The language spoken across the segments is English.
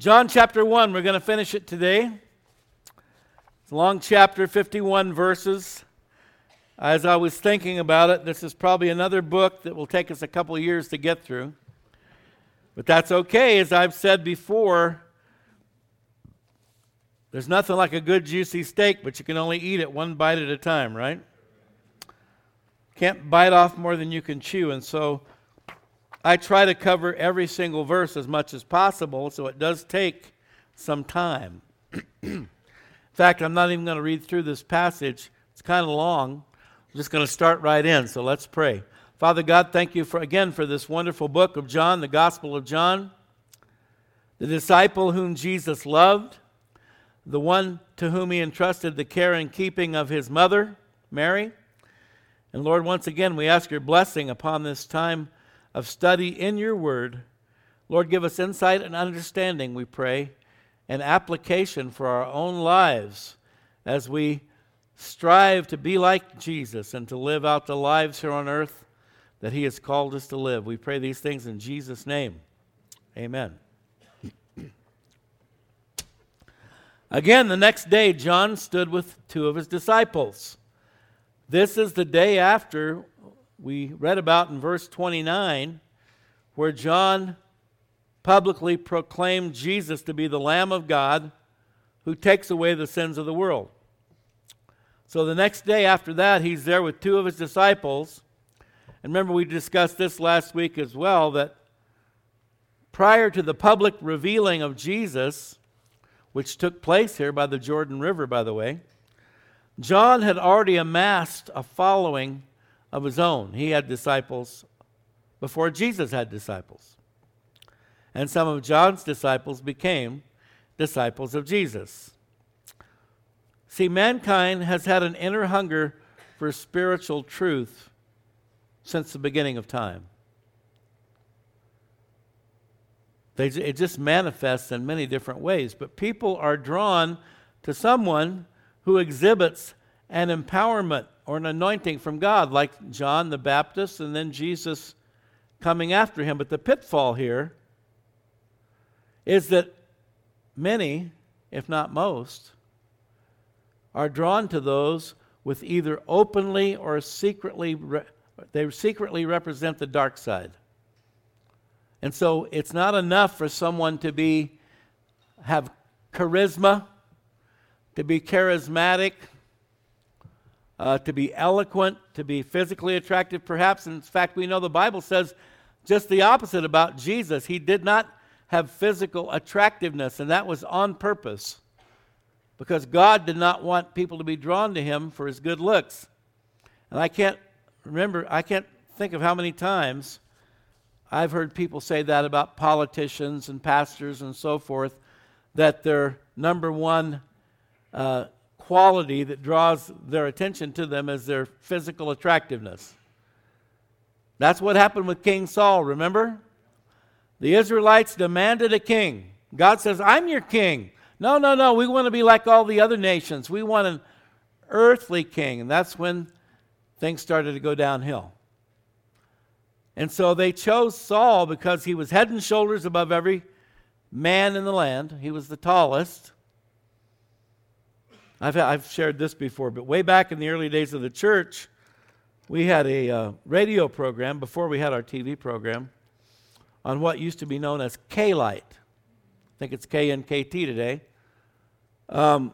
John chapter 1, we're going to finish it today. It's a long chapter, 51 verses. As I was thinking about it, this is probably another book that will take us a couple years to get through. But that's okay. As I've said before, there's nothing like a good juicy steak, but you can only eat it one bite at a time, right? Can't bite off more than you can chew. And so I try to cover every single verse as much as possible, so it does take some time. In fact, I'm not even going to read through this passage, it's kind of long. I'm just going to start right in, so let's pray. Father God, thank you for again for this wonderful book of John, the Gospel of John, the disciple whom Jesus loved, the one to whom he entrusted the care and keeping of his mother, Mary. And Lord, once again, we ask your blessing upon this time of study in your word. Lord, give us insight and understanding, we pray, and application for our own lives as we strive to be like Jesus and to live out the lives here on earth that he has called us to live. We pray these things in Jesus' name. Amen. Again, the next day, John stood with two of his disciples. This is the day after we read about in verse 29, where John publicly proclaimed Jesus to be the Lamb of God who takes away the sins of the world. So the next day after that, he's there with two of his disciples. And remember, we discussed this last week as well that prior to the public revealing of Jesus, which took place here by the Jordan River, by the way, John had already amassed a following of his own. He had disciples before Jesus had disciples. And some of John's disciples became disciples of Jesus. See, mankind has had an inner hunger for spiritual truth since the beginning of time. They, it just manifests in many different ways. But people are drawn to someone who exhibits an empowerment or an anointing from God, like John the Baptist and then Jesus coming after him. But the pitfall here is that many, if not most, are drawn to those with either openly or secretly, re- they secretly represent the dark side. And so it's not enough for someone to be, have charisma, to be charismatic, uh, to be eloquent, to be physically attractive, perhaps. In fact, we know the Bible says just the opposite about Jesus. He did not have physical attractiveness, and that was on purpose because God did not want people to be drawn to him for his good looks. And I can't remember, I can't think of how many times I've heard people say that about politicians and pastors and so forth, that their number one uh, quality that draws their attention to them is their physical attractiveness. That's what happened with King Saul, remember? The Israelites demanded a king. God says, I'm your king. No, no, no, we want to be like all the other nations. We want an earthly king. And that's when things started to go downhill. And so they chose Saul because he was head and shoulders above every man in the land. He was the tallest. I've, I've shared this before, but way back in the early days of the church, we had a uh, radio program before we had our TV program on what used to be known as K Light. I think it's KNKT today. Um,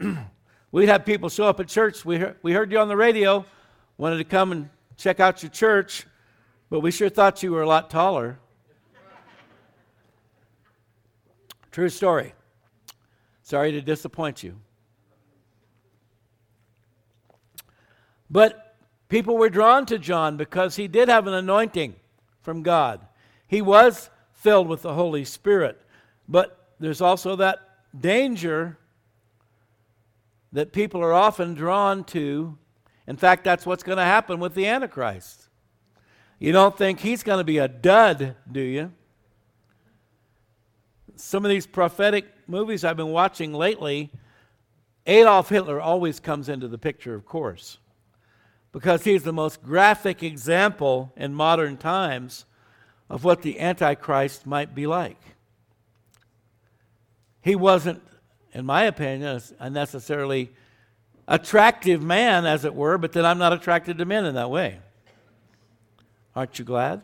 we'd have people show up at church. We, heard, we heard you on the radio, wanted to come and check out your church, but we sure thought you were a lot taller. True story. Sorry to disappoint you. But people were drawn to John because he did have an anointing from God. He was filled with the Holy Spirit. But there's also that danger that people are often drawn to. In fact, that's what's going to happen with the Antichrist. You don't think he's going to be a dud, do you? Some of these prophetic movies I've been watching lately, Adolf Hitler always comes into the picture, of course because he's the most graphic example in modern times of what the Antichrist might be like. he wasn't, in my opinion, a necessarily attractive man, as it were, but then I'm not attracted to men in that way. Aren't you glad?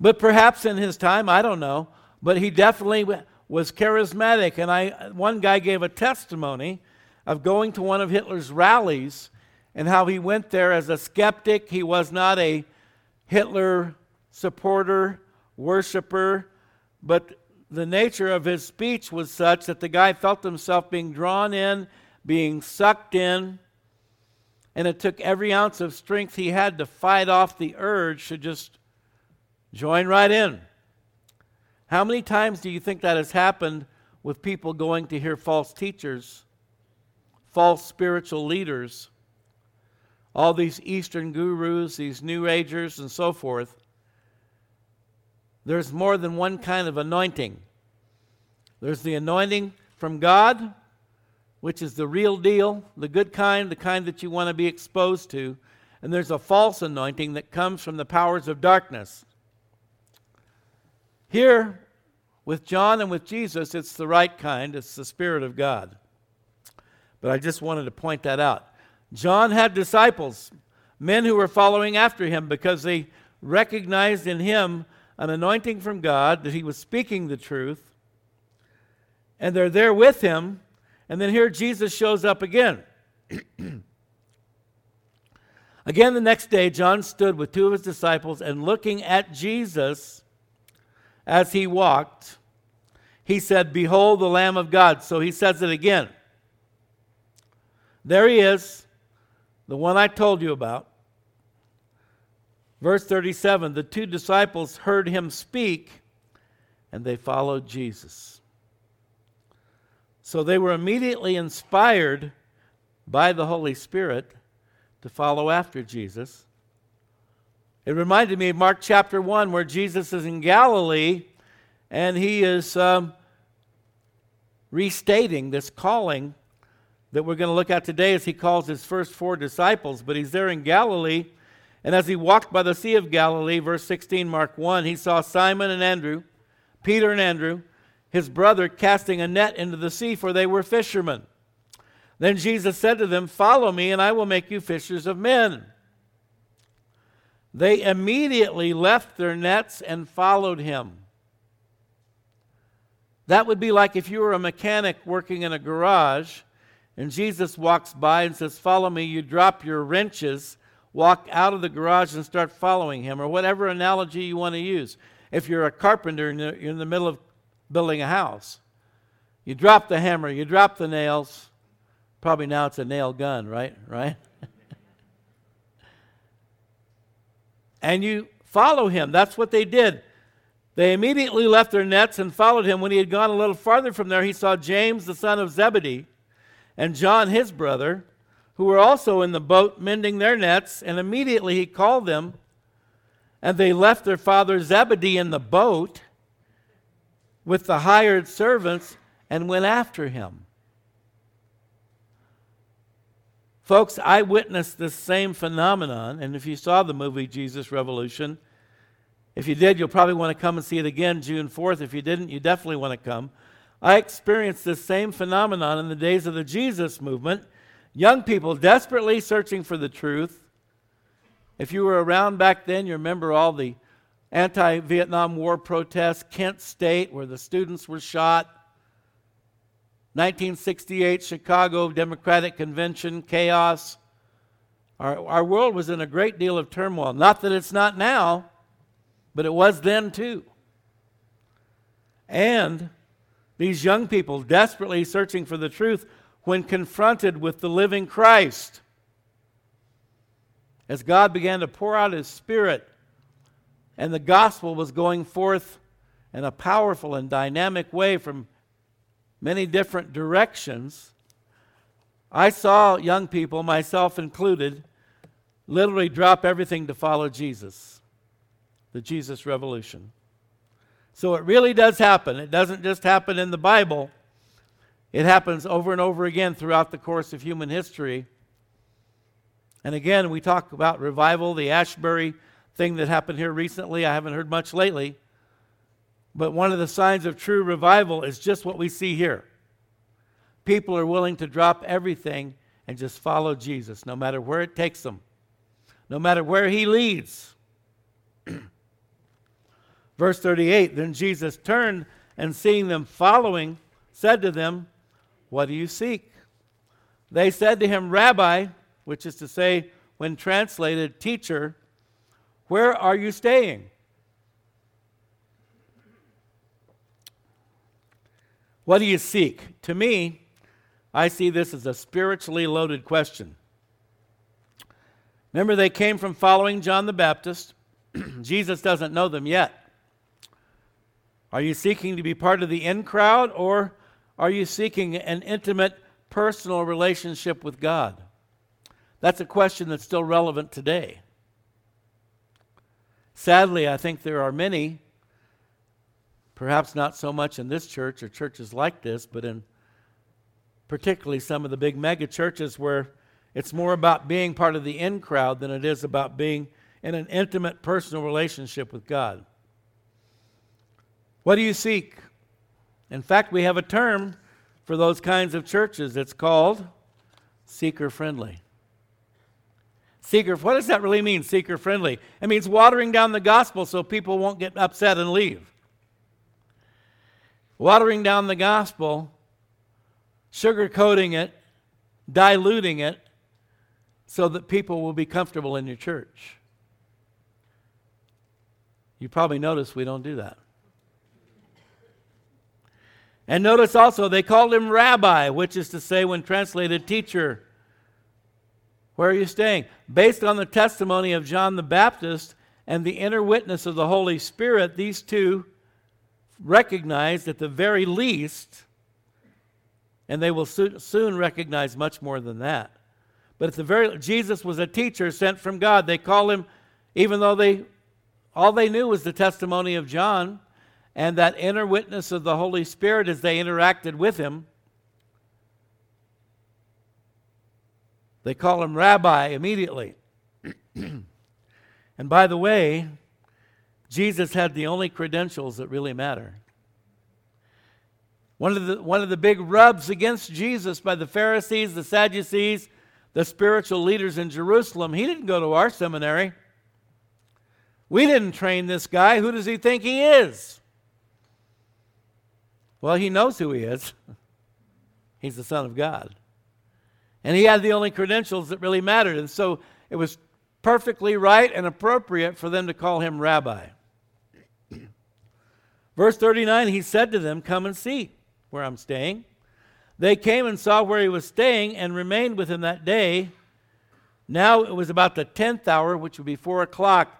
But perhaps in his time, I don't know, but he definitely was charismatic. And I, one guy gave a testimony of going to one of Hitler's rallies and how he went there as a skeptic. He was not a Hitler supporter, worshiper, but the nature of his speech was such that the guy felt himself being drawn in, being sucked in, and it took every ounce of strength he had to fight off the urge to just join right in. How many times do you think that has happened with people going to hear false teachers, false spiritual leaders, all these Eastern gurus, these New Agers, and so forth? There's more than one kind of anointing. There's the anointing from God, which is the real deal, the good kind, the kind that you want to be exposed to. And there's a false anointing that comes from the powers of darkness. Here, with John and with Jesus, it's the right kind, it's the Spirit of God. But I just wanted to point that out. John had disciples, men who were following after him because they recognized in him an anointing from God, that he was speaking the truth, and they're there with him. And then here Jesus shows up again. again, the next day, John stood with two of his disciples, and looking at Jesus as he walked, he said, Behold the Lamb of God. So he says it again. There he is, the one I told you about. Verse 37 The two disciples heard him speak, and they followed Jesus. So they were immediately inspired by the Holy Spirit to follow after Jesus. It reminded me of Mark chapter 1, where Jesus is in Galilee and he is um, restating this calling that we're going to look at today as he calls his first four disciples. But he's there in Galilee and as he walked by the Sea of Galilee, verse 16, Mark 1, he saw Simon and Andrew, Peter and Andrew, his brother, casting a net into the sea, for they were fishermen. Then Jesus said to them, Follow me, and I will make you fishers of men. They immediately left their nets and followed him. That would be like if you were a mechanic working in a garage and Jesus walks by and says, Follow me. You drop your wrenches walk out of the garage and start following him, or whatever analogy you want to use. If you're a carpenter and you're in the middle of building a house, you drop the hammer, you drop the nails. Probably now it's a nail gun, right? Right? and you follow him. That's what they did. They immediately left their nets and followed him. When he had gone a little farther from there, he saw James, the son of Zebedee, and John, his brother who were also in the boat mending their nets, and immediately he called them, and they left their father Zebedee in the boat with the hired servants and went after him. Folks, I witnessed this same phenomenon, and if you saw the movie Jesus Revolution, if you did, you'll probably want to come and see it again June 4th. If you didn't, you definitely want to come. I experienced this same phenomenon in the days of the Jesus movement Young people desperately searching for the truth. If you were around back then, you remember all the anti Vietnam War protests, Kent State, where the students were shot, 1968 Chicago Democratic Convention, chaos. Our, our world was in a great deal of turmoil. Not that it's not now, but it was then too. And these young people desperately searching for the truth when confronted with the living Christ. As God began to pour out His Spirit and the gospel was going forth in a powerful and dynamic way from many different directions, I saw young people, myself included, literally drop everything to follow Jesus, the Jesus Revolution. So it really does happen. It doesn't just happen in the Bible. It happens over and over again throughout the course of human history. And again, we talk about revival, the Asbury thing that happened here recently. I haven't heard much lately. But one of the signs of true revival is just what we see here. People are willing to drop everything and just follow Jesus, no matter where it takes them, no matter where he leads. Verse 38 Then Jesus turned and seeing them following, said to them, What do you seek? They said to him, Rabbi, which is to say, when translated, teacher, where are you staying? What do you seek? To me, I see this as a spiritually loaded question. Remember, they came from following John the Baptist. Jesus doesn't know them yet. Are you seeking to be part of the in crowd, or are you seeking an intimate, personal relationship with God? That's a question that's still relevant today. Sadly, I think there are many Perhaps not so much in this church or churches like this, but in particularly some of the big mega churches where it's more about being part of the in crowd than it is about being in an intimate personal relationship with God. What do you seek? In fact, we have a term for those kinds of churches. It's called seeker friendly. Seeker, what does that really mean, seeker friendly? It means watering down the gospel so people won't get upset and leave watering down the gospel, sugarcoating it, diluting it, so that people will be comfortable in your church. You probably notice we don't do that. And notice also, they called him rabbi, which is to say, when translated, teacher. Where are you staying? Based on the testimony of John the Baptist and the inner witness of the Holy Spirit, these two recognized at the very least, and they will soon, recognize much more than that. But at the very Jesus was a teacher sent from God. They call him, even though they all they knew was the testimony of John and that inner witness of the Holy Spirit as they interacted with him. They call him rabbi immediately. and by the way, Jesus had the only credentials that really matter. One of, the, one of the big rubs against Jesus by the Pharisees, the Sadducees, the spiritual leaders in Jerusalem, he didn't go to our seminary. We didn't train this guy. Who does he think he is? Well, he knows who he is. He's the Son of God. And he had the only credentials that really mattered. And so it was perfectly right and appropriate for them to call him rabbi. Verse 39 He said to them, Come and see where I'm staying. They came and saw where he was staying and remained with him that day. Now it was about the tenth hour, which would be four o'clock.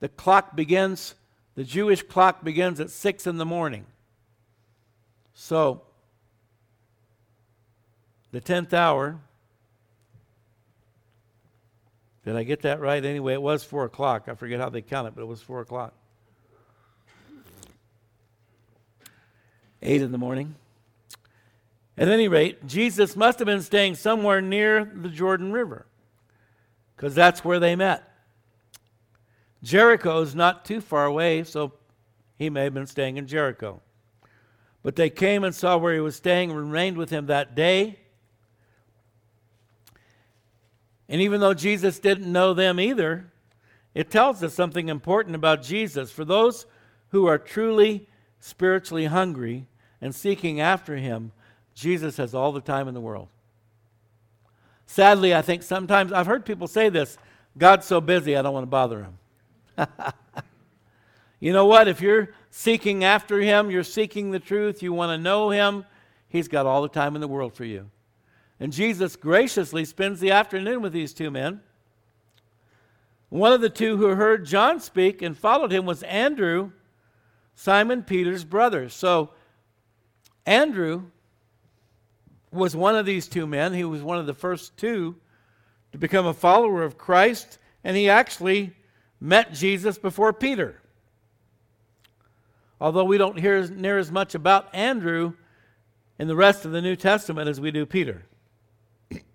The clock begins, the Jewish clock begins at six in the morning. So, the tenth hour, did I get that right? Anyway, it was four o'clock. I forget how they count it, but it was four o'clock. 8 in the morning. At any rate, Jesus must have been staying somewhere near the Jordan River because that's where they met. Jericho is not too far away, so he may have been staying in Jericho. But they came and saw where he was staying and remained with him that day. And even though Jesus didn't know them either, it tells us something important about Jesus. For those who are truly spiritually hungry and seeking after Him, Jesus has all the time in the world. Sadly, I think sometimes I've heard people say this God's so busy, I don't want to bother Him. you know what? If you're seeking after Him, you're seeking the truth, you want to know Him, He's got all the time in the world for you. And Jesus graciously spends the afternoon with these two men. One of the two who heard John speak and followed him was Andrew, Simon Peter's brother. So Andrew was one of these two men. He was one of the first two to become a follower of Christ, and he actually met Jesus before Peter. Although we don't hear near as much about Andrew in the rest of the New Testament as we do Peter.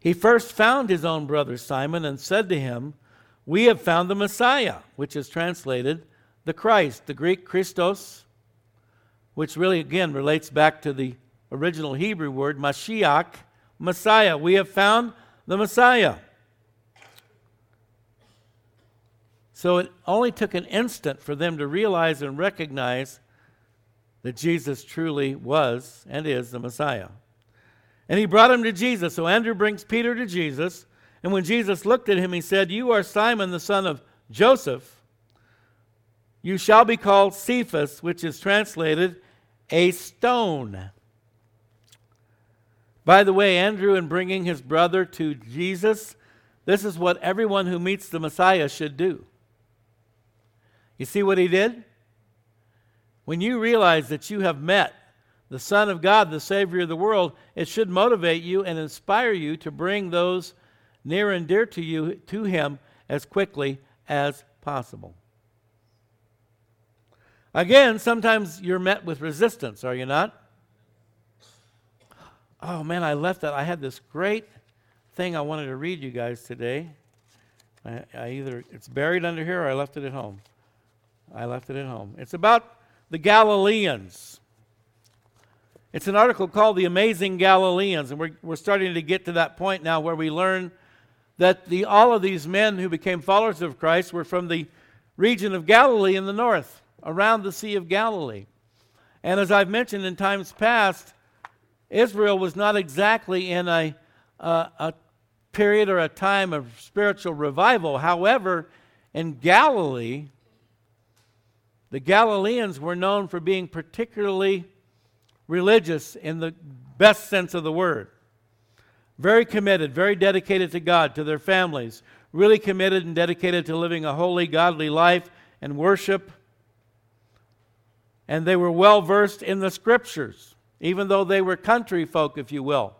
he first found his own brother Simon and said to him, we have found the Messiah, which is translated the Christ, the Greek Christos, which really again relates back to the original Hebrew word, Mashiach, Messiah. We have found the Messiah. So it only took an instant for them to realize and recognize that Jesus truly was and is the Messiah. And he brought him to Jesus. So Andrew brings Peter to Jesus. And when Jesus looked at him, he said, You are Simon, the son of Joseph. You shall be called Cephas, which is translated a stone. By the way, Andrew, in bringing his brother to Jesus, this is what everyone who meets the Messiah should do. You see what he did? When you realize that you have met the Son of God, the Savior of the world, it should motivate you and inspire you to bring those near and dear to you to Him as quickly as possible. Again, sometimes you're met with resistance, are you not? Oh man, I left that. I had this great thing I wanted to read you guys today. I, I either it's buried under here or I left it at home. I left it at home. It's about the Galileans. It's an article called The Amazing Galileans, and we're, we're starting to get to that point now where we learn that the, all of these men who became followers of Christ were from the region of Galilee in the north, around the Sea of Galilee. And as I've mentioned in times past, Israel was not exactly in a, a, a period or a time of spiritual revival. However, in Galilee, the Galileans were known for being particularly religious in the best sense of the word. Very committed, very dedicated to God, to their families, really committed and dedicated to living a holy, godly life and worship. And they were well versed in the scriptures, even though they were country folk, if you will,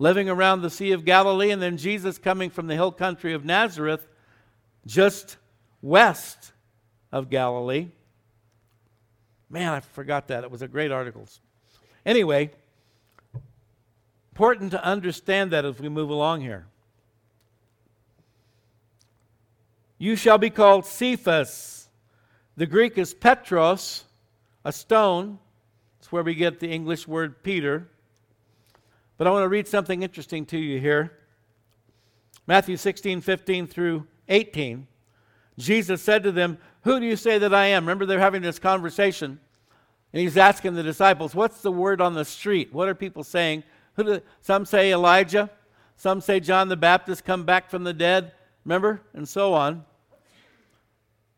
living around the Sea of Galilee, and then Jesus coming from the hill country of Nazareth, just west of Galilee. Man, I forgot that. It was a great article. Anyway, important to understand that as we move along here. You shall be called Cephas. The Greek is Petros, a stone. It's where we get the English word Peter. But I want to read something interesting to you here. Matthew 16, 15 through 18. Jesus said to them, Who do you say that I am? Remember, they're having this conversation. And he's asking the disciples, What's the word on the street? What are people saying? Do, some say Elijah. Some say John the Baptist come back from the dead. Remember? And so on.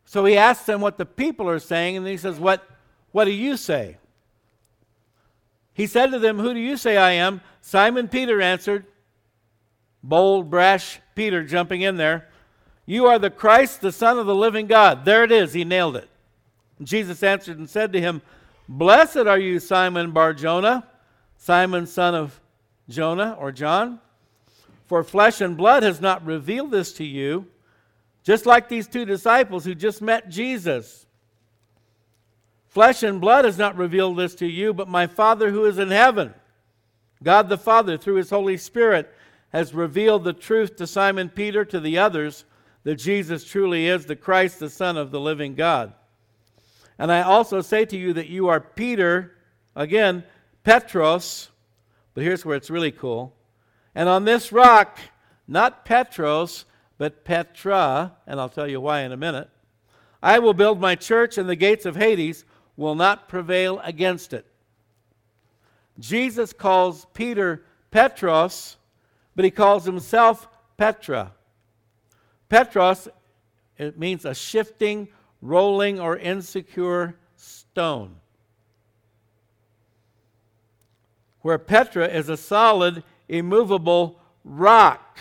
So he asks them what the people are saying, and he says, What, what do you say? He said to them, Who do you say I am? Simon Peter answered, bold, brash Peter jumping in there. You are the Christ, the Son of the living God. There it is. He nailed it. Jesus answered and said to him, Blessed are you, Simon Bar Jonah, Simon, son of Jonah or John. For flesh and blood has not revealed this to you, just like these two disciples who just met Jesus. Flesh and blood has not revealed this to you, but my Father who is in heaven. God the Father, through his Holy Spirit, has revealed the truth to Simon Peter, to the others that Jesus truly is the Christ, the Son of the living God. And I also say to you that you are Peter, again, Petros, but here's where it's really cool. And on this rock, not Petros, but Petra, and I'll tell you why in a minute, I will build my church, and the gates of Hades will not prevail against it. Jesus calls Peter Petros, but he calls himself Petra. Petros, it means a shifting, rolling, or insecure stone. Where Petra is a solid, immovable rock.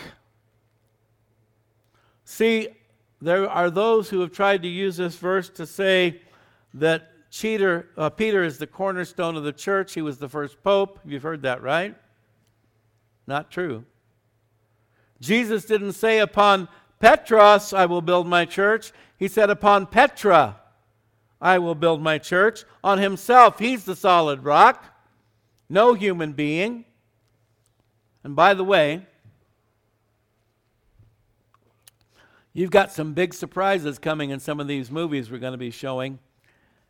See, there are those who have tried to use this verse to say that Peter, uh, Peter is the cornerstone of the church. He was the first pope. You've heard that, right? Not true. Jesus didn't say upon Petros, I will build my church. He said, Upon Petra, I will build my church. On himself, he's the solid rock, no human being. And by the way, You've got some big surprises coming in some of these movies we're going to be showing.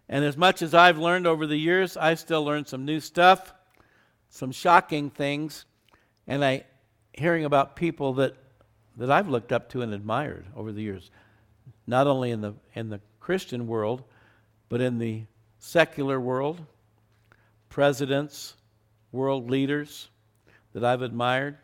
And as much as I've learned over the years, I still learn some new stuff, some shocking things, and I hearing about people that that I've looked up to and admired over the years, not only in the in the Christian world, but in the secular world, presidents, world leaders that I've admired.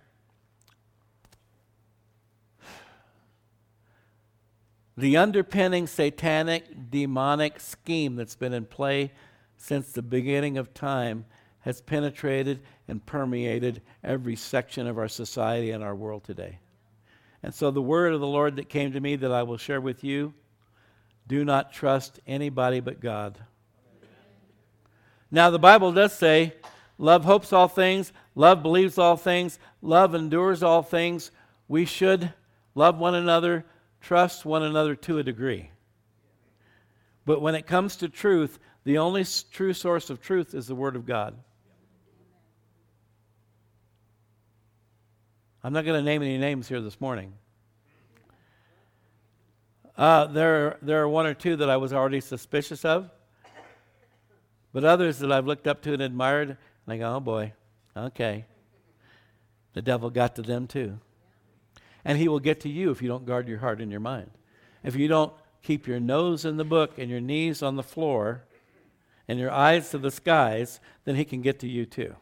The underpinning satanic, demonic scheme that's been in play since the beginning of time has penetrated and permeated every section of our society and our world today. And so, the word of the Lord that came to me that I will share with you do not trust anybody but God. Now, the Bible does say, love hopes all things, love believes all things, love endures all things. We should love one another, trust one another to a degree. But when it comes to truth, the only true source of truth is the Word of God. I'm not going to name any names here this morning. Uh, there, there are one or two that I was already suspicious of, but others that I've looked up to and admired, and I go, oh boy, okay. The devil got to them too. And he will get to you if you don't guard your heart and your mind. If you don't keep your nose in the book and your knees on the floor and your eyes to the skies, then he can get to you too.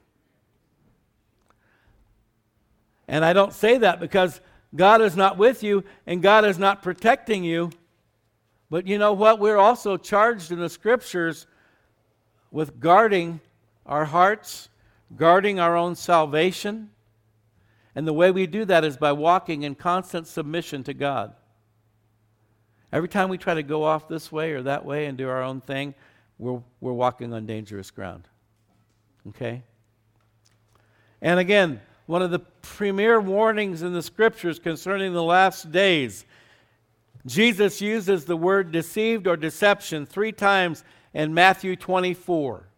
And I don't say that because God is not with you and God is not protecting you. But you know what? We're also charged in the scriptures with guarding our hearts, guarding our own salvation. And the way we do that is by walking in constant submission to God. Every time we try to go off this way or that way and do our own thing, we're, we're walking on dangerous ground. Okay? And again, one of the premier warnings in the scriptures concerning the last days. Jesus uses the word deceived or deception three times in Matthew 24.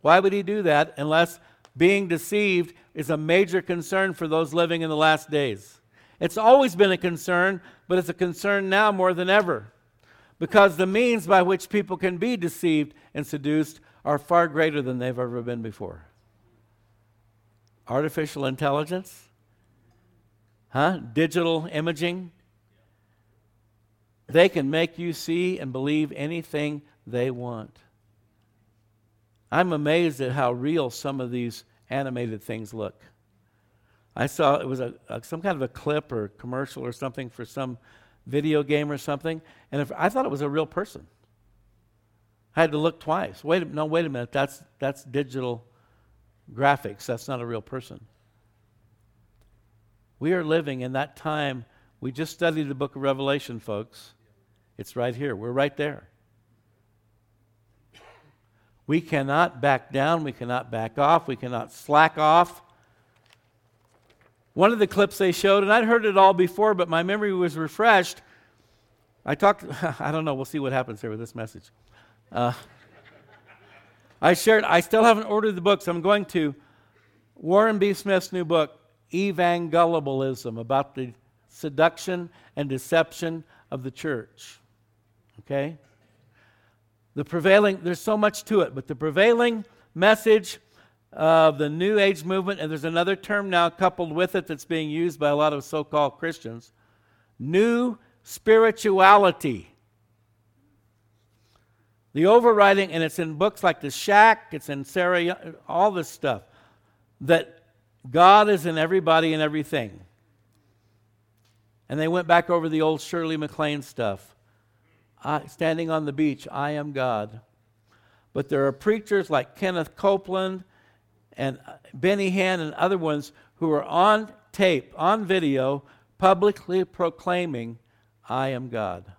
Why would he do that unless being deceived is a major concern for those living in the last days? It's always been a concern, but it's a concern now more than ever because the means by which people can be deceived and seduced are far greater than they've ever been before artificial intelligence, huh? Digital imaging. They can make you see and believe anything they want. I'm amazed at how real some of these animated things look. I saw it was a, a, some kind of a clip or commercial or something for some video game or something, and if, I thought it was a real person. I had to look twice. Wait, no, wait a minute. That's that's digital graphics. That's not a real person. We are living in that time. We just studied the book of Revelation, folks. It's right here. We're right there. We cannot back down. We cannot back off. We cannot slack off. One of the clips they showed, and I'd heard it all before, but my memory was refreshed. I talked, I don't know, we'll see what happens here with this message. Uh, I shared, I still haven't ordered the books. I'm going to. Warren B. Smith's new book, Evangelicalism, about the seduction and deception of the church. Okay? The prevailing, there's so much to it, but the prevailing message of the New Age movement, and there's another term now coupled with it that's being used by a lot of so called Christians new spirituality. The overriding, and it's in books like The Shack, it's in Sarah, all this stuff, that God is in everybody and everything. And they went back over the old Shirley MacLaine stuff. I, standing on the beach, I am God. But there are preachers like Kenneth Copeland and uh, Benny Hinn and other ones who are on tape, on video, publicly proclaiming, I am God.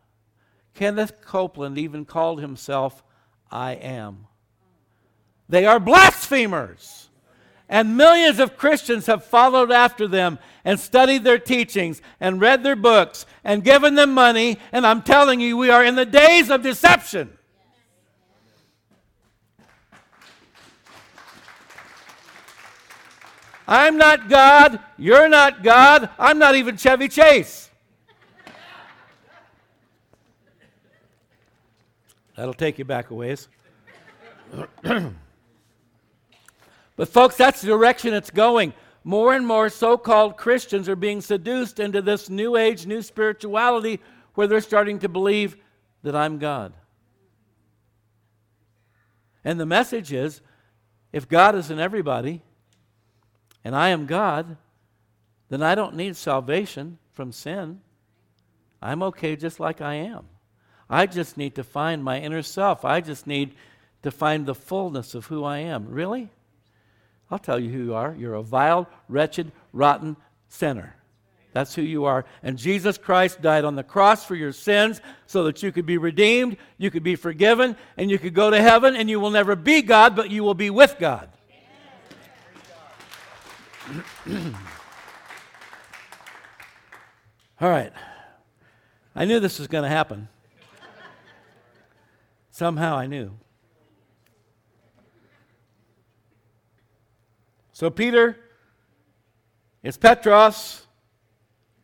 Kenneth Copeland even called himself I am. They are blasphemers. And millions of Christians have followed after them and studied their teachings and read their books and given them money. And I'm telling you, we are in the days of deception. I'm not God. You're not God. I'm not even Chevy Chase. That'll take you back a ways. but, folks, that's the direction it's going. More and more so called Christians are being seduced into this new age, new spirituality where they're starting to believe that I'm God. And the message is if God is in everybody and I am God, then I don't need salvation from sin. I'm okay just like I am. I just need to find my inner self. I just need to find the fullness of who I am. Really? I'll tell you who you are. You're a vile, wretched, rotten sinner. That's who you are. And Jesus Christ died on the cross for your sins so that you could be redeemed, you could be forgiven, and you could go to heaven, and you will never be God, but you will be with God. All right. I knew this was going to happen. Somehow I knew. So, Peter is Petros,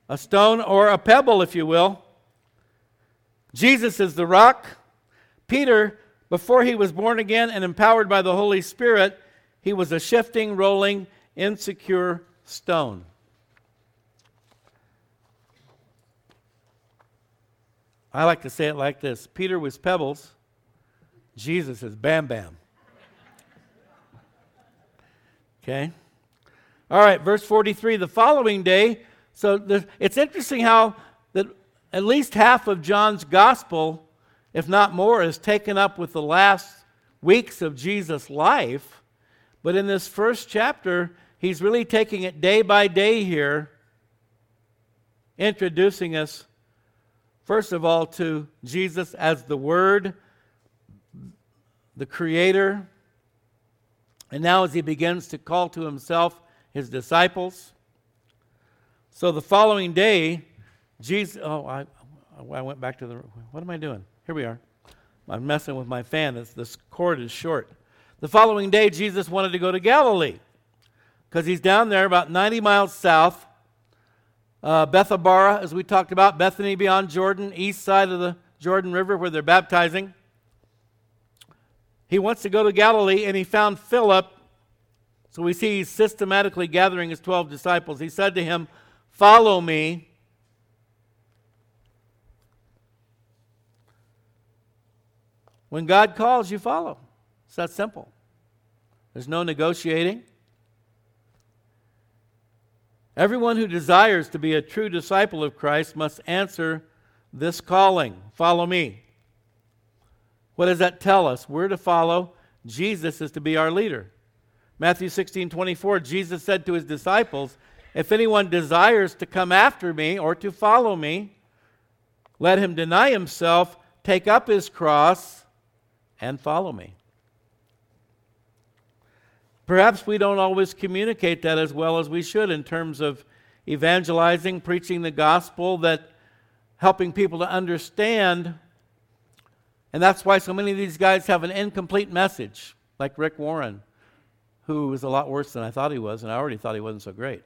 a stone or a pebble, if you will. Jesus is the rock. Peter, before he was born again and empowered by the Holy Spirit, he was a shifting, rolling, insecure stone. I like to say it like this Peter was pebbles, Jesus is bam bam. Okay? All right, verse 43 the following day. So the, it's interesting how that at least half of John's gospel, if not more, is taken up with the last weeks of Jesus' life. But in this first chapter, he's really taking it day by day here, introducing us, first of all, to Jesus as the Word, the Creator, and now, as he begins to call to himself his disciples, so the following day, Jesus, oh, I, I went back to the, what am I doing? Here we are. I'm messing with my fan. This cord is short. The following day, Jesus wanted to go to Galilee because he's down there about 90 miles south. Uh, Bethabara, as we talked about, Bethany beyond Jordan, east side of the Jordan River where they're baptizing. He wants to go to Galilee, and he found Philip. So we see he's systematically gathering his 12 disciples. He said to him, Follow me. When God calls, you follow. It's that simple. There's no negotiating. Everyone who desires to be a true disciple of Christ must answer this calling Follow me. What does that tell us? We're to follow. Jesus is to be our leader. Matthew 16 24, Jesus said to his disciples, If anyone desires to come after me or to follow me, let him deny himself, take up his cross, and follow me. Perhaps we don't always communicate that as well as we should in terms of evangelizing, preaching the gospel, that helping people to understand and that's why so many of these guys have an incomplete message, like Rick Warren, who is a lot worse than I thought he was, and I already thought he wasn't so great.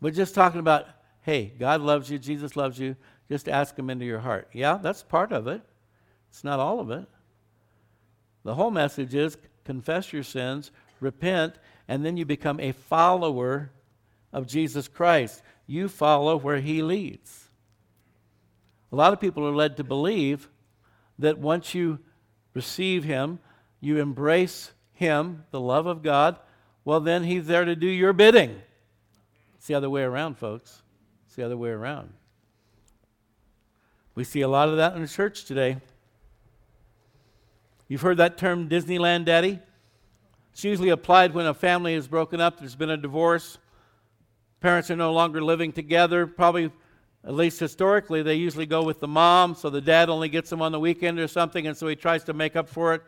We're just talking about, hey, God loves you, Jesus loves you, just ask him into your heart. Yeah, that's part of it. It's not all of it. The whole message is confess your sins, repent, and then you become a follower of Jesus Christ. You follow where he leads. A lot of people are led to believe that once you receive Him, you embrace Him, the love of God, well, then He's there to do your bidding. It's the other way around, folks. It's the other way around. We see a lot of that in the church today. You've heard that term Disneyland daddy? It's usually applied when a family is broken up, there's been a divorce, parents are no longer living together, probably at least historically, they usually go with the mom, so the dad only gets them on the weekend or something, and so he tries to make up for it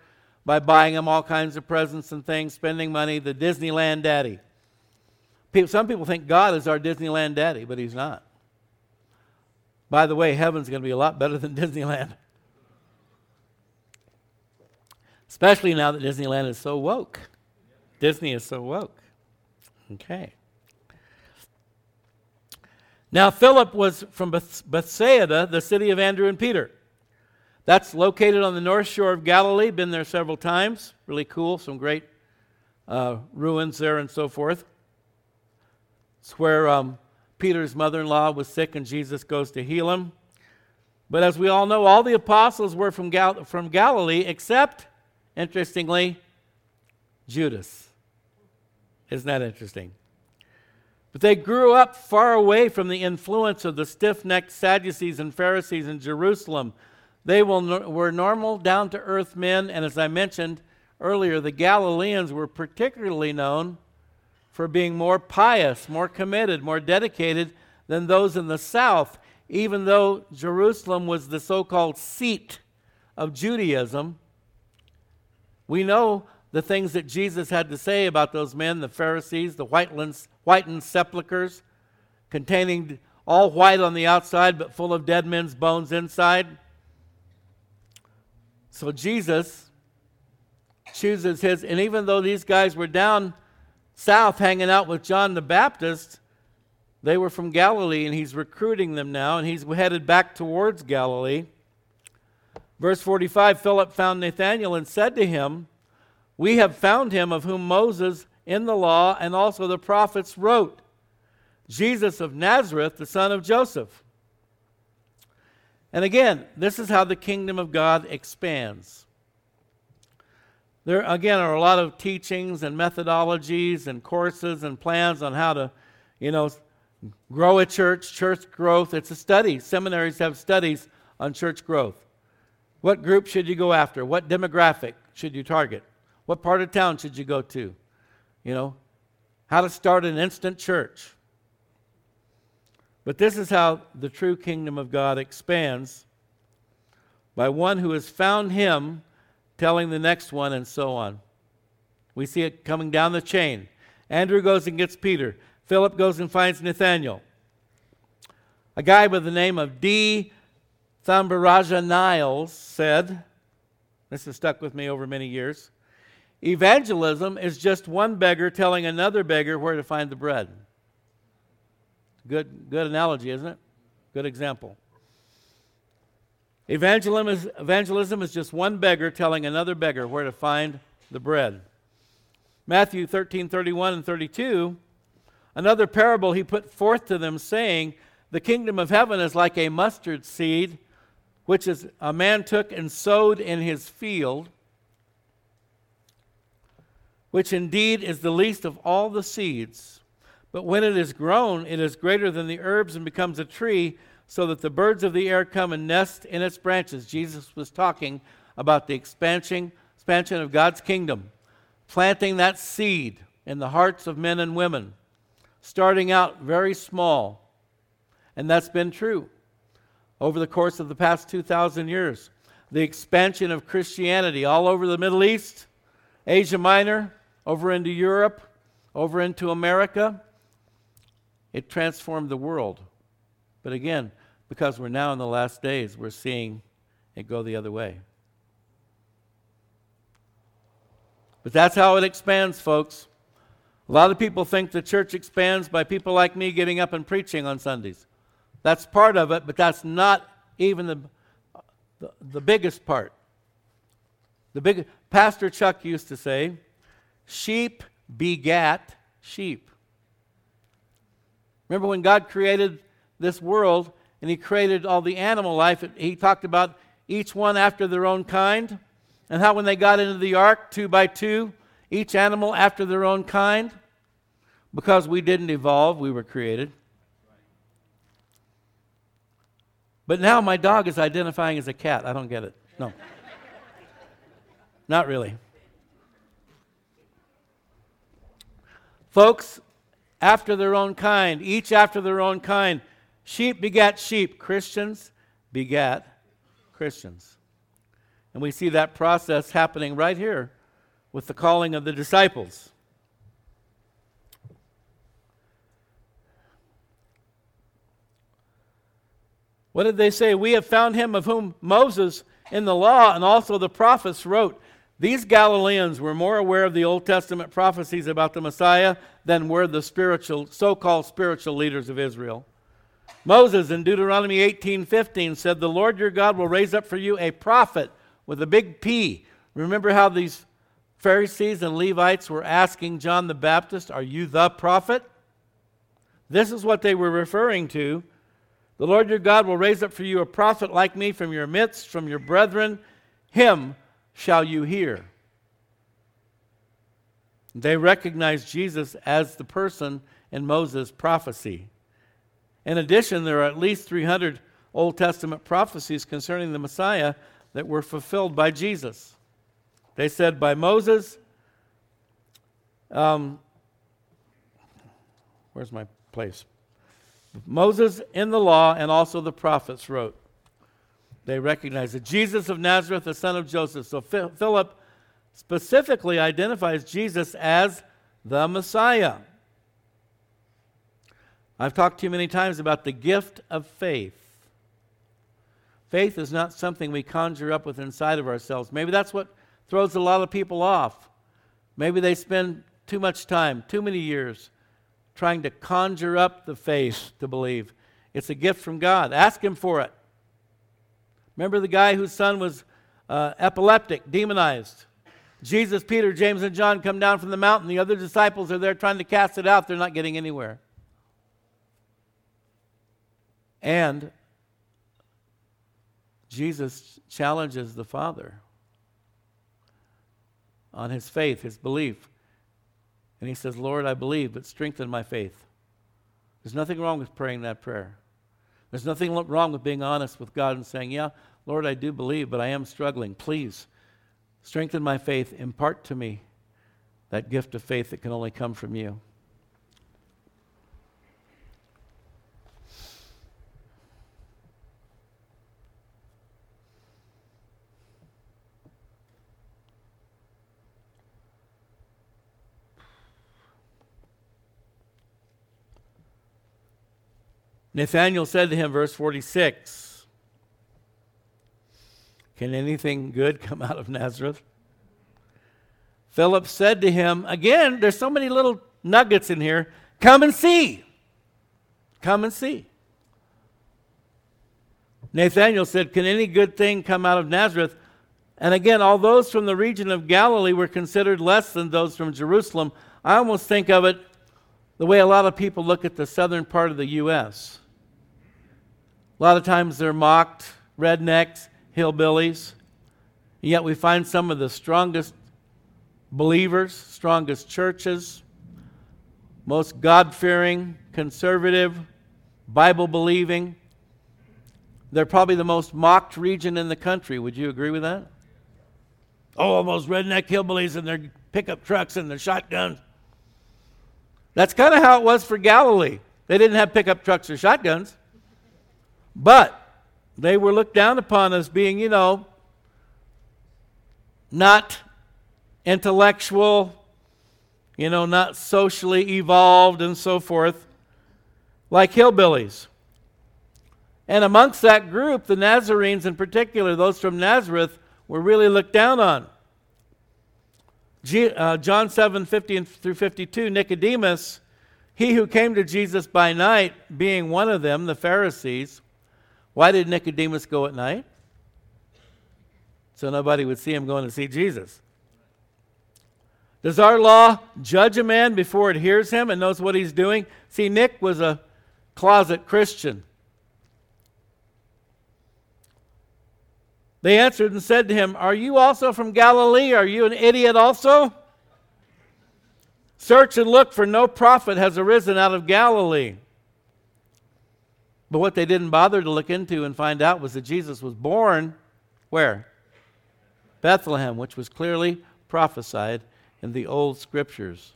by buying them all kinds of presents and things, spending money, the Disneyland daddy. People, some people think God is our Disneyland daddy, but he's not. By the way, heaven's going to be a lot better than Disneyland. Especially now that Disneyland is so woke. Disney is so woke. Okay. Now, Philip was from Bethsaida, the city of Andrew and Peter. That's located on the north shore of Galilee. Been there several times. Really cool. Some great uh, ruins there and so forth. It's where um, Peter's mother in law was sick and Jesus goes to heal him. But as we all know, all the apostles were from, Gal- from Galilee, except, interestingly, Judas. Isn't that interesting? But they grew up far away from the influence of the stiff necked Sadducees and Pharisees in Jerusalem. They were normal, down to earth men, and as I mentioned earlier, the Galileans were particularly known for being more pious, more committed, more dedicated than those in the south even though Jerusalem was the so called seat of Judaism, we know the things that Jesus had to say about those men, the Pharisees, the whitened sepulchres, containing all white on the outside but full of dead men's bones inside. So Jesus chooses his, and even though these guys were down south hanging out with John the Baptist, they were from Galilee, and he's recruiting them now, and he's headed back towards Galilee. Verse 45 Philip found Nathanael and said to him, We have found him of whom Moses in the law and also the prophets wrote, Jesus of Nazareth, the son of Joseph. And again, this is how the kingdom of God expands. There, again, are a lot of teachings and methodologies and courses and plans on how to, you know, Grow a church, church growth. It's a study. Seminaries have studies on church growth. What group should you go after? What demographic should you target? What part of town should you go to? You know, how to start an instant church. But this is how the true kingdom of God expands by one who has found him telling the next one, and so on. We see it coming down the chain. Andrew goes and gets Peter. Philip goes and finds Nathanael. A guy by the name of D. Thambyrajah Niles said, This has stuck with me over many years. Evangelism is just one beggar telling another beggar where to find the bread. Good, good analogy, isn't it? Good example. Evangelism is, evangelism is just one beggar telling another beggar where to find the bread. Matthew 13, 31 and 32 Another parable he put forth to them, saying, The kingdom of heaven is like a mustard seed, which is a man took and sowed in his field, which indeed is the least of all the seeds. But when it is grown, it is greater than the herbs and becomes a tree, so that the birds of the air come and nest in its branches. Jesus was talking about the expansion, expansion of God's kingdom, planting that seed in the hearts of men and women starting out very small. And that's been true over the course of the past 2,000 years. The expansion of Christianity all over the Middle East, Asia Minor, over into Europe, over into America, it transformed the world. But again, because we're now in the last days, we're seeing it go the other way. But that's how it expands, folks. A lot of people think the church expands by people like me getting up and preaching on Sundays. That's part of it, but that's not even the, the, the biggest part. The big Pastor Chuck used to say, sheep begat sheep. Remember when God created this world and he created all the animal life, he talked about each one after their own kind, and how when they got into the ark, two by two, each animal after their own kind. Because we didn't evolve, we were created. But now my dog is identifying as a cat. I don't get it. No. Not really. Folks, after their own kind, each after their own kind. Sheep begat sheep. Christians begat Christians. And we see that process happening right here with the calling of the disciples. What did they say? We have found him of whom Moses in the law and also the prophets wrote. These Galileans were more aware of the Old Testament prophecies about the Messiah than were the spiritual, so called spiritual leaders of Israel. Moses in Deuteronomy 18:15 said, "The Lord your God will raise up for you a prophet with a big P." Remember how these Pharisees and Levites were asking John the Baptist, "Are you the prophet?" This is what they were referring to. The Lord your God will raise up for you a prophet like me from your midst, from your brethren. Him shall you hear. They recognized Jesus as the person in Moses' prophecy. In addition, there are at least 300 Old Testament prophecies concerning the Messiah that were fulfilled by Jesus. They said by Moses, um, where's my place? Moses in the law and also the prophets wrote. They recognize it. Jesus of Nazareth, the son of Joseph. So Philip specifically identifies Jesus as the Messiah. I've talked to you many times about the gift of faith. Faith is not something we conjure up with inside of ourselves. Maybe that's what throws a lot of people off. Maybe they spend too much time, too many years, trying to conjure up the faith to believe. It's a gift from God. Ask Him for it. Remember the guy whose son was uh, epileptic, demonized? Jesus, Peter, James, and John come down from the mountain. The other disciples are there trying to cast it out. They're not getting anywhere. And Jesus challenges the Father on his faith, his belief. And he says, Lord, I believe, but strengthen my faith. There's nothing wrong with praying that prayer. There's nothing wrong with being honest with God and saying, Yeah, Lord, I do believe, but I am struggling. Please strengthen my faith. Impart to me that gift of faith that can only come from you. Nathanael said to him, verse 46, Can anything good come out of Nazareth? Philip said to him, Again, there's so many little nuggets in here. Come and see. Come and see. Nathanael said, Can any good thing come out of Nazareth? And again, all those from the region of Galilee were considered less than those from Jerusalem. I almost think of it the way a lot of people look at the southern part of the U.S. A lot of times they're mocked, rednecks, hillbillies. And yet we find some of the strongest believers, strongest churches, most God fearing, conservative, Bible believing. They're probably the most mocked region in the country. Would you agree with that? Oh, those redneck hillbillies and their pickup trucks and their shotguns. That's kind of how it was for Galilee. They didn't have pickup trucks or shotguns. But they were looked down upon as being, you know, not intellectual, you know, not socially evolved and so forth, like hillbillies. And amongst that group, the Nazarenes in particular, those from Nazareth, were really looked down on. G, uh, John 7 50 through 52, Nicodemus, he who came to Jesus by night, being one of them, the Pharisees, why did Nicodemus go at night? So nobody would see him going to see Jesus. Does our law judge a man before it hears him and knows what he's doing? See, Nick was a closet Christian. They answered and said to him, Are you also from Galilee? Are you an idiot also? Search and look, for no prophet has arisen out of Galilee. But what they didn't bother to look into and find out was that Jesus was born where? Bethlehem, which was clearly prophesied in the old scriptures.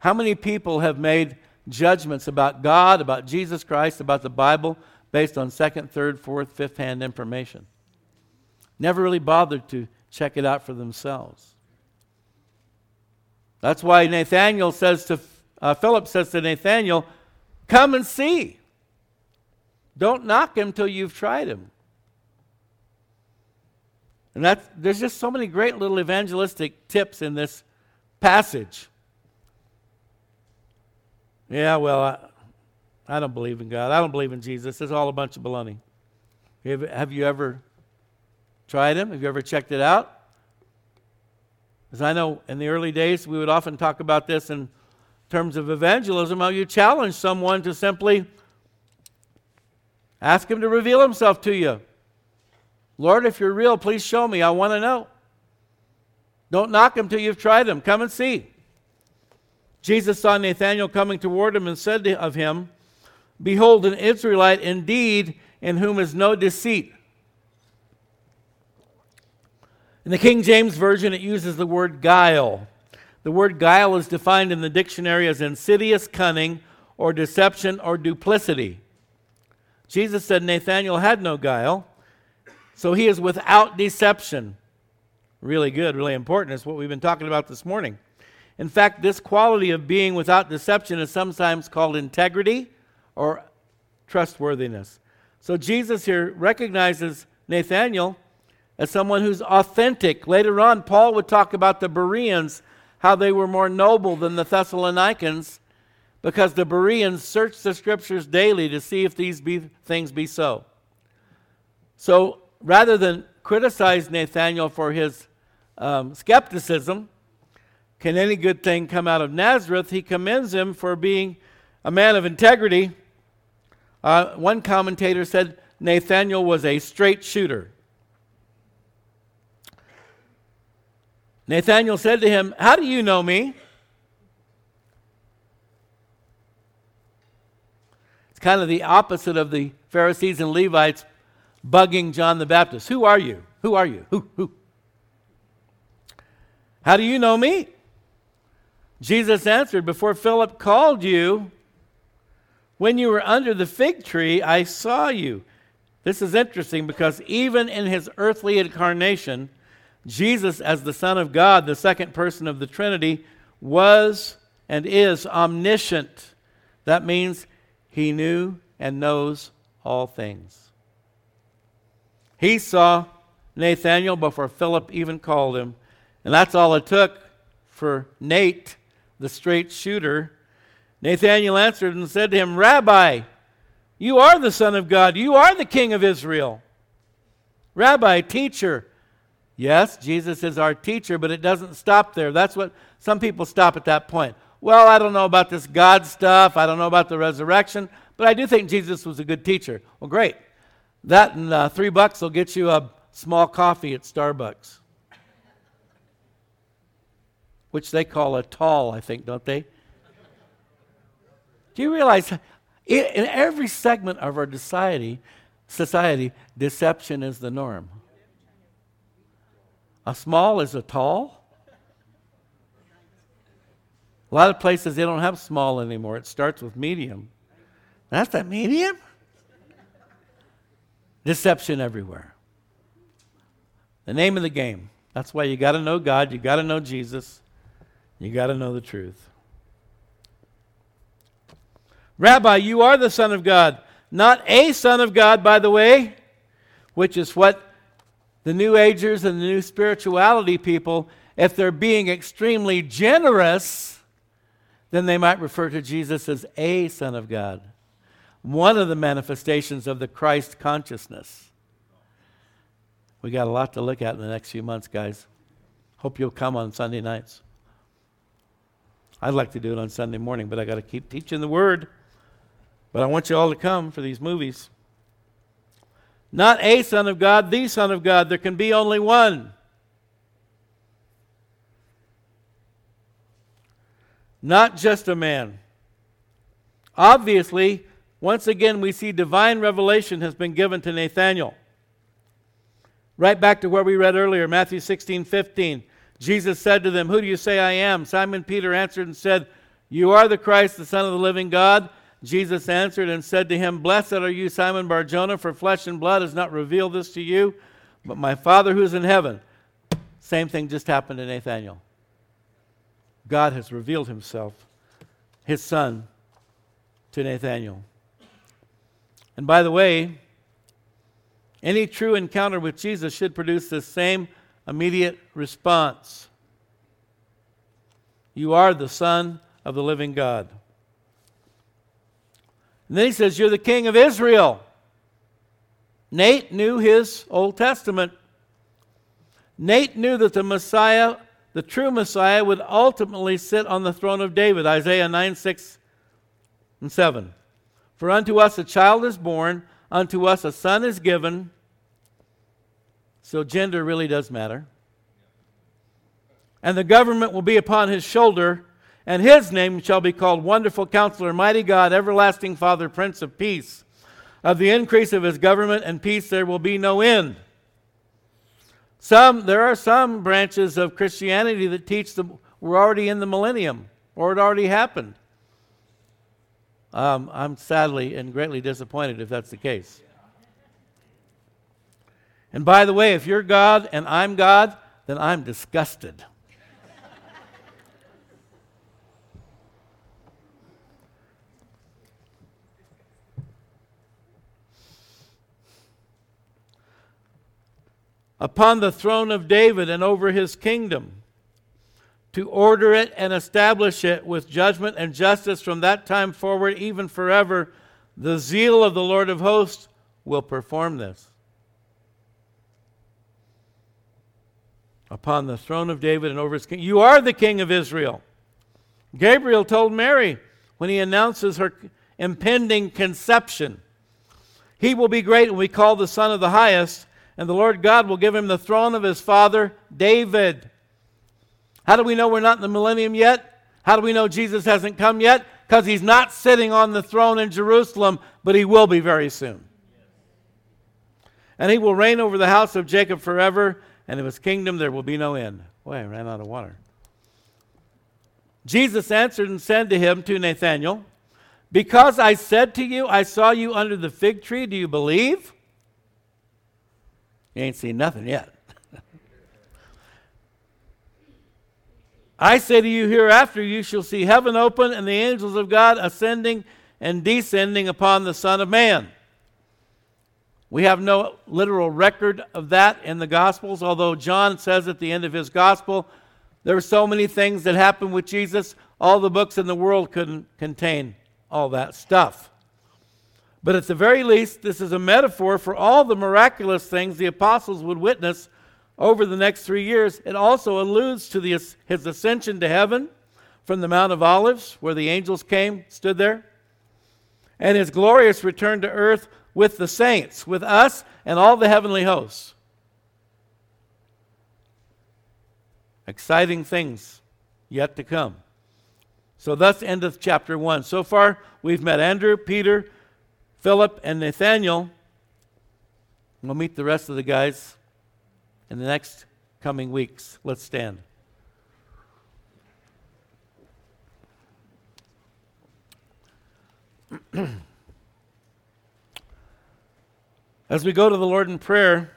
How many people have made judgments about God, about Jesus Christ, about the Bible based on second, third, fourth, fifth hand information? Never really bothered to check it out for themselves. That's why Nathanael says to uh, Philip says to Nathanael, Come and see. Don't knock him till you've tried him. And that's, there's just so many great little evangelistic tips in this passage. Yeah, well, I, I don't believe in God. I don't believe in Jesus. It's all a bunch of baloney. Have, have you ever tried him? Have you ever checked it out? As I know in the early days, we would often talk about this in terms of evangelism, how you challenge someone to simply ask him to reveal himself to you. Lord, if you're real, please show me. I want to know. Don't knock him till you've tried him. Come and see. Jesus saw Nathanael coming toward him and said of him, Behold, an Israelite indeed, in whom is no deceit. In the King James Version, it uses the word guile. The word guile is defined in the dictionary as insidious cunning or deception or duplicity. Jesus said Nathanael had no guile, so he is without deception. Really good, really important. It's what we've been talking about this morning. In fact, this quality of being without deception is sometimes called integrity or trustworthiness. So Jesus here recognizes Nathanael as someone who's authentic. Later on, Paul would talk about the Bereans, how they were more noble than the Thessalonians, because the Bereans searched the scriptures daily to see if these be, things be so. So rather than criticize Nathanael for his um, skepticism, can any good thing come out of Nazareth? He commends him for being a man of integrity. Uh, one commentator said Nathanael was a straight shooter. Nathanael said to him, How do you know me? It's kind of the opposite of the Pharisees and Levites bugging John the Baptist. Who are you? Who are you? Who? Who? How do you know me? Jesus answered, Before Philip called you, when you were under the fig tree, I saw you. This is interesting because even in his earthly incarnation, Jesus, as the Son of God, the second person of the Trinity, was and is omniscient. That means he knew and knows all things. He saw Nathanael before Philip even called him. And that's all it took for Nate, the straight shooter. Nathanael answered and said to him, Rabbi, you are the Son of God. You are the King of Israel. Rabbi, teacher, Yes, Jesus is our teacher, but it doesn't stop there. That's what some people stop at that point. Well, I don't know about this God stuff. I don't know about the resurrection, but I do think Jesus was a good teacher. Well, great. That and uh, three bucks will get you a small coffee at Starbucks, which they call a tall, I think, don't they? Do you realize in every segment of our society, society, deception is the norm? A small is a tall. A lot of places they don't have small anymore. It starts with medium. That's that medium? Deception everywhere. The name of the game. That's why you got to know God, you got to know Jesus, you got to know the truth. Rabbi, you are the Son of God. Not a Son of God, by the way, which is what the New Agers and the New Spirituality people, if they're being extremely generous, then they might refer to Jesus as a Son of God, one of the manifestations of the Christ consciousness. We got a lot to look at in the next few months, guys. Hope you'll come on Sunday nights. I'd like to do it on Sunday morning, but I got to keep teaching the Word. But I want you all to come for these movies. Not a Son of God, the Son of God. There can be only one. Not just a man. Obviously, once again, we see divine revelation has been given to Nathanael. Right back to where we read earlier, Matthew 16, 15. Jesus said to them, Who do you say I am? Simon Peter answered and said, You are the Christ, the Son of the living God. Jesus answered and said to him, Blessed are you, Simon Barjona, for flesh and blood has not revealed this to you, but my Father who is in heaven. Same thing just happened to Nathanael. God has revealed himself, his son, to Nathanael. And by the way, any true encounter with Jesus should produce the same immediate response. You are the Son of the living God. And then he says, You're the king of Israel. Nate knew his Old Testament. Nate knew that the Messiah, the true Messiah, would ultimately sit on the throne of David. Isaiah 9, 6 and 7. For unto us a child is born, unto us a son is given. So gender really does matter. And the government will be upon his shoulder, and his name shall be called Wonderful Counselor, Mighty God, Everlasting Father, Prince of Peace. Of the increase of his government and peace there will be no end. Some, there are some branches of Christianity that teach that we're already in the millennium, or it already happened. Um, I'm sadly and greatly disappointed if that's the case. And by the way, if you're God and I'm God, then I'm disgusted. Upon the throne of David and over his kingdom, to order it and establish it with judgment and justice from that time forward, even forever. The zeal of the Lord of hosts will perform this. Upon the throne of David and over his king. You are the king of Israel. Gabriel told Mary when he announces her impending conception. He will be great and we call the Son of the Highest and the Lord God will give him the throne of his father David. How do we know we're not in the millennium yet? How do we know Jesus hasn't come yet? Because he's not sitting on the throne in Jerusalem, but he will be very soon. And he will reign over the house of Jacob forever, and of his kingdom there will be no end. Boy, I ran out of water. Jesus answered and said to him, to Nathanael, Because I said to you, I saw you under the fig tree, do you believe? You ain't seen nothing yet. I say to you, hereafter you shall see heaven open and the angels of God ascending and descending upon the Son of Man. We have no literal record of that in the Gospels, although John says at the end of his Gospel, there are so many things that happened with Jesus, all the books in the world couldn't contain all that stuff. But at the very least, this is a metaphor for all the miraculous things the apostles would witness over the next three years. It also alludes to the, his ascension to heaven from the Mount of Olives, where the angels came, stood there, and his glorious return to earth with the saints, with us and all the heavenly hosts. Exciting things yet to come. So, thus endeth chapter 1. So far, we've met Andrew, Peter, Philip and Nathanael. We'll meet the rest of the guys in the next coming weeks. Let's stand. As we go to the Lord in prayer,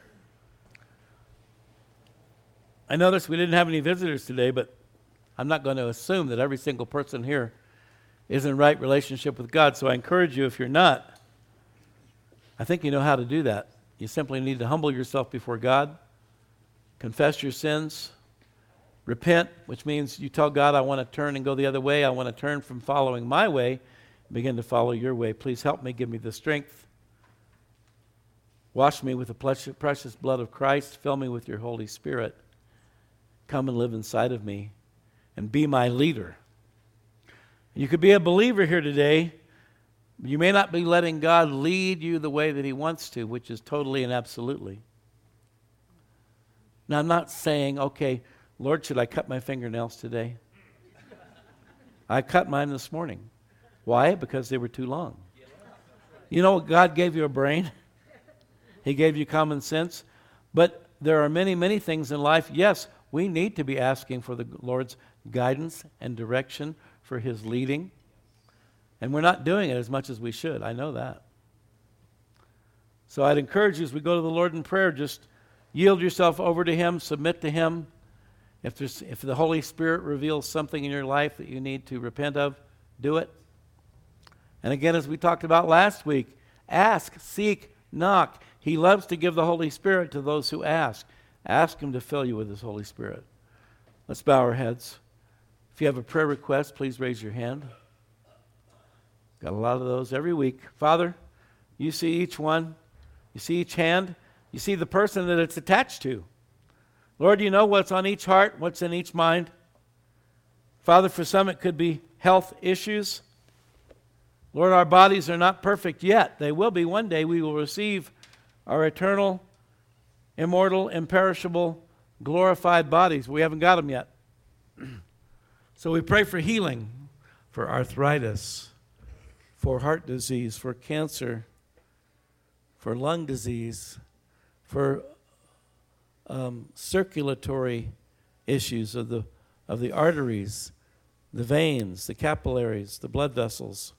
I noticed we didn't have any visitors today, but I'm not going to assume that every single person here is in right relationship with God. So I encourage you, if you're not, I think you know how to do that. You simply need to humble yourself before God, confess your sins, repent, which means you tell God, I want to turn and go the other way. I want to turn from following my way, begin to follow your way. Please help me, give me the strength. Wash me with the precious blood of Christ. Fill me with your Holy Spirit. Come and live inside of me and be my leader. You could be a believer here today you may not be letting God lead you the way that He wants to, which is totally and absolutely. Now, I'm not saying, okay, Lord, should I cut my fingernails today? I cut mine this morning. Why? Because they were too long. You know, God gave you a brain, He gave you common sense. But there are many, many things in life. Yes, we need to be asking for the Lord's guidance and direction for His leading. And we're not doing it as much as we should. I know that. So I'd encourage you as we go to the Lord in prayer, just yield yourself over to Him, submit to Him. If, there's, if the Holy Spirit reveals something in your life that you need to repent of, do it. And again, as we talked about last week, ask, seek, knock. He loves to give the Holy Spirit to those who ask. Ask Him to fill you with His Holy Spirit. Let's bow our heads. If you have a prayer request, please raise your hand. Got a lot of those every week. Father, you see each one. You see each hand. You see the person that it's attached to. Lord, you know what's on each heart, what's in each mind. Father, for some it could be health issues. Lord, our bodies are not perfect yet. They will be one day. We will receive our eternal, immortal, imperishable, glorified bodies. We haven't got them yet. so we pray for healing, for arthritis, for heart disease, for cancer, for lung disease, for um, circulatory issues of the, of the arteries, the veins, the capillaries, the blood vessels.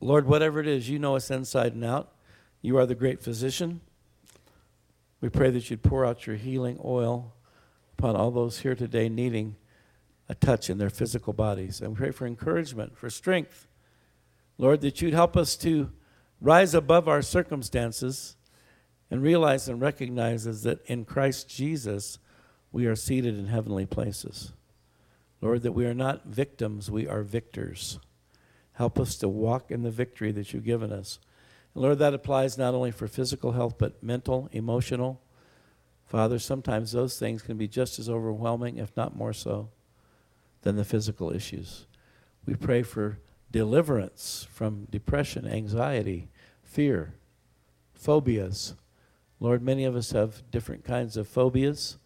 Lord, whatever it is, you know us inside and out. You are the great physician. We pray that you'd pour out your healing oil upon all those here today needing a touch in their physical bodies. And we pray for encouragement, for strength. Lord, that you'd help us to rise above our circumstances and realize and recognize that in Christ Jesus we are seated in heavenly places. Lord, that we are not victims, we are victors. Help us to walk in the victory that you've given us. And Lord, that applies not only for physical health, but mental, emotional. Father, sometimes those things can be just as overwhelming, if not more so, than the physical issues. We pray for deliverance from depression, anxiety, fear, phobias. Lord, many of us have different kinds of phobias.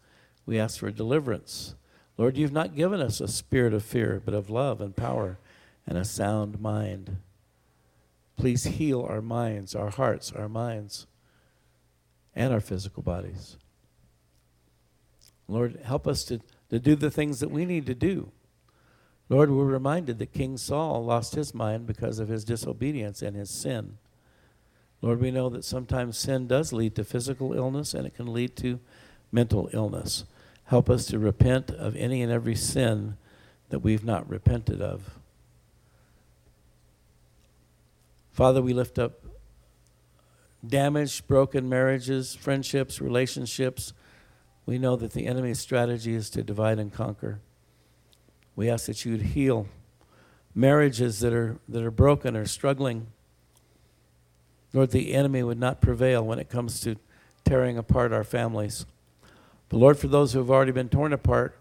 We ask for deliverance. Lord, you've not given us a spirit of fear, but of love and power and a sound mind. Please heal our minds, our hearts, our minds, and our physical bodies. Lord, help us to, to do the things that we need to do. Lord, we're reminded that King Saul lost his mind because of his disobedience and his sin. Lord, we know that sometimes sin does lead to physical illness and it can lead to mental illness. Help us to repent of any and every sin that we've not repented of. Father, we lift up damaged, broken marriages, friendships, relationships. We know that the enemy's strategy is to divide and conquer. We ask that you would heal marriages that are, that are broken or struggling. Lord, the enemy would not prevail when it comes to tearing apart our families. But Lord, for those who have already been torn apart,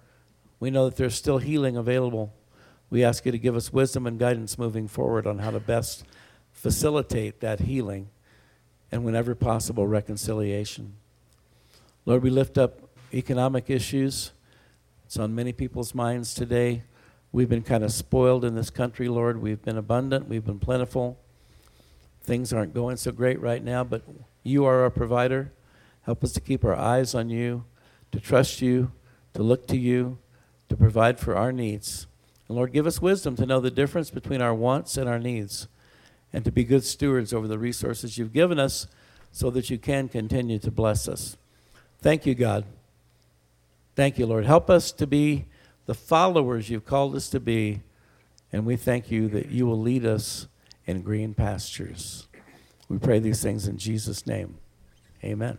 we know that there's still healing available. We ask you to give us wisdom and guidance moving forward on how to best facilitate that healing and, whenever possible, reconciliation. Lord, we lift up economic issues. It's on many people's minds today. We've been kind of spoiled in this country, Lord. We've been abundant, we've been plentiful. Things aren't going so great right now, but you are our provider. Help us to keep our eyes on you, to trust you, to look to you, to provide for our needs. And Lord, give us wisdom to know the difference between our wants and our needs and to be good stewards over the resources you've given us so that you can continue to bless us. Thank you, God. Thank you, Lord. Help us to be the followers you've called us to be, and we thank you that you will lead us in green pastures. We pray these things in Jesus' name. Amen.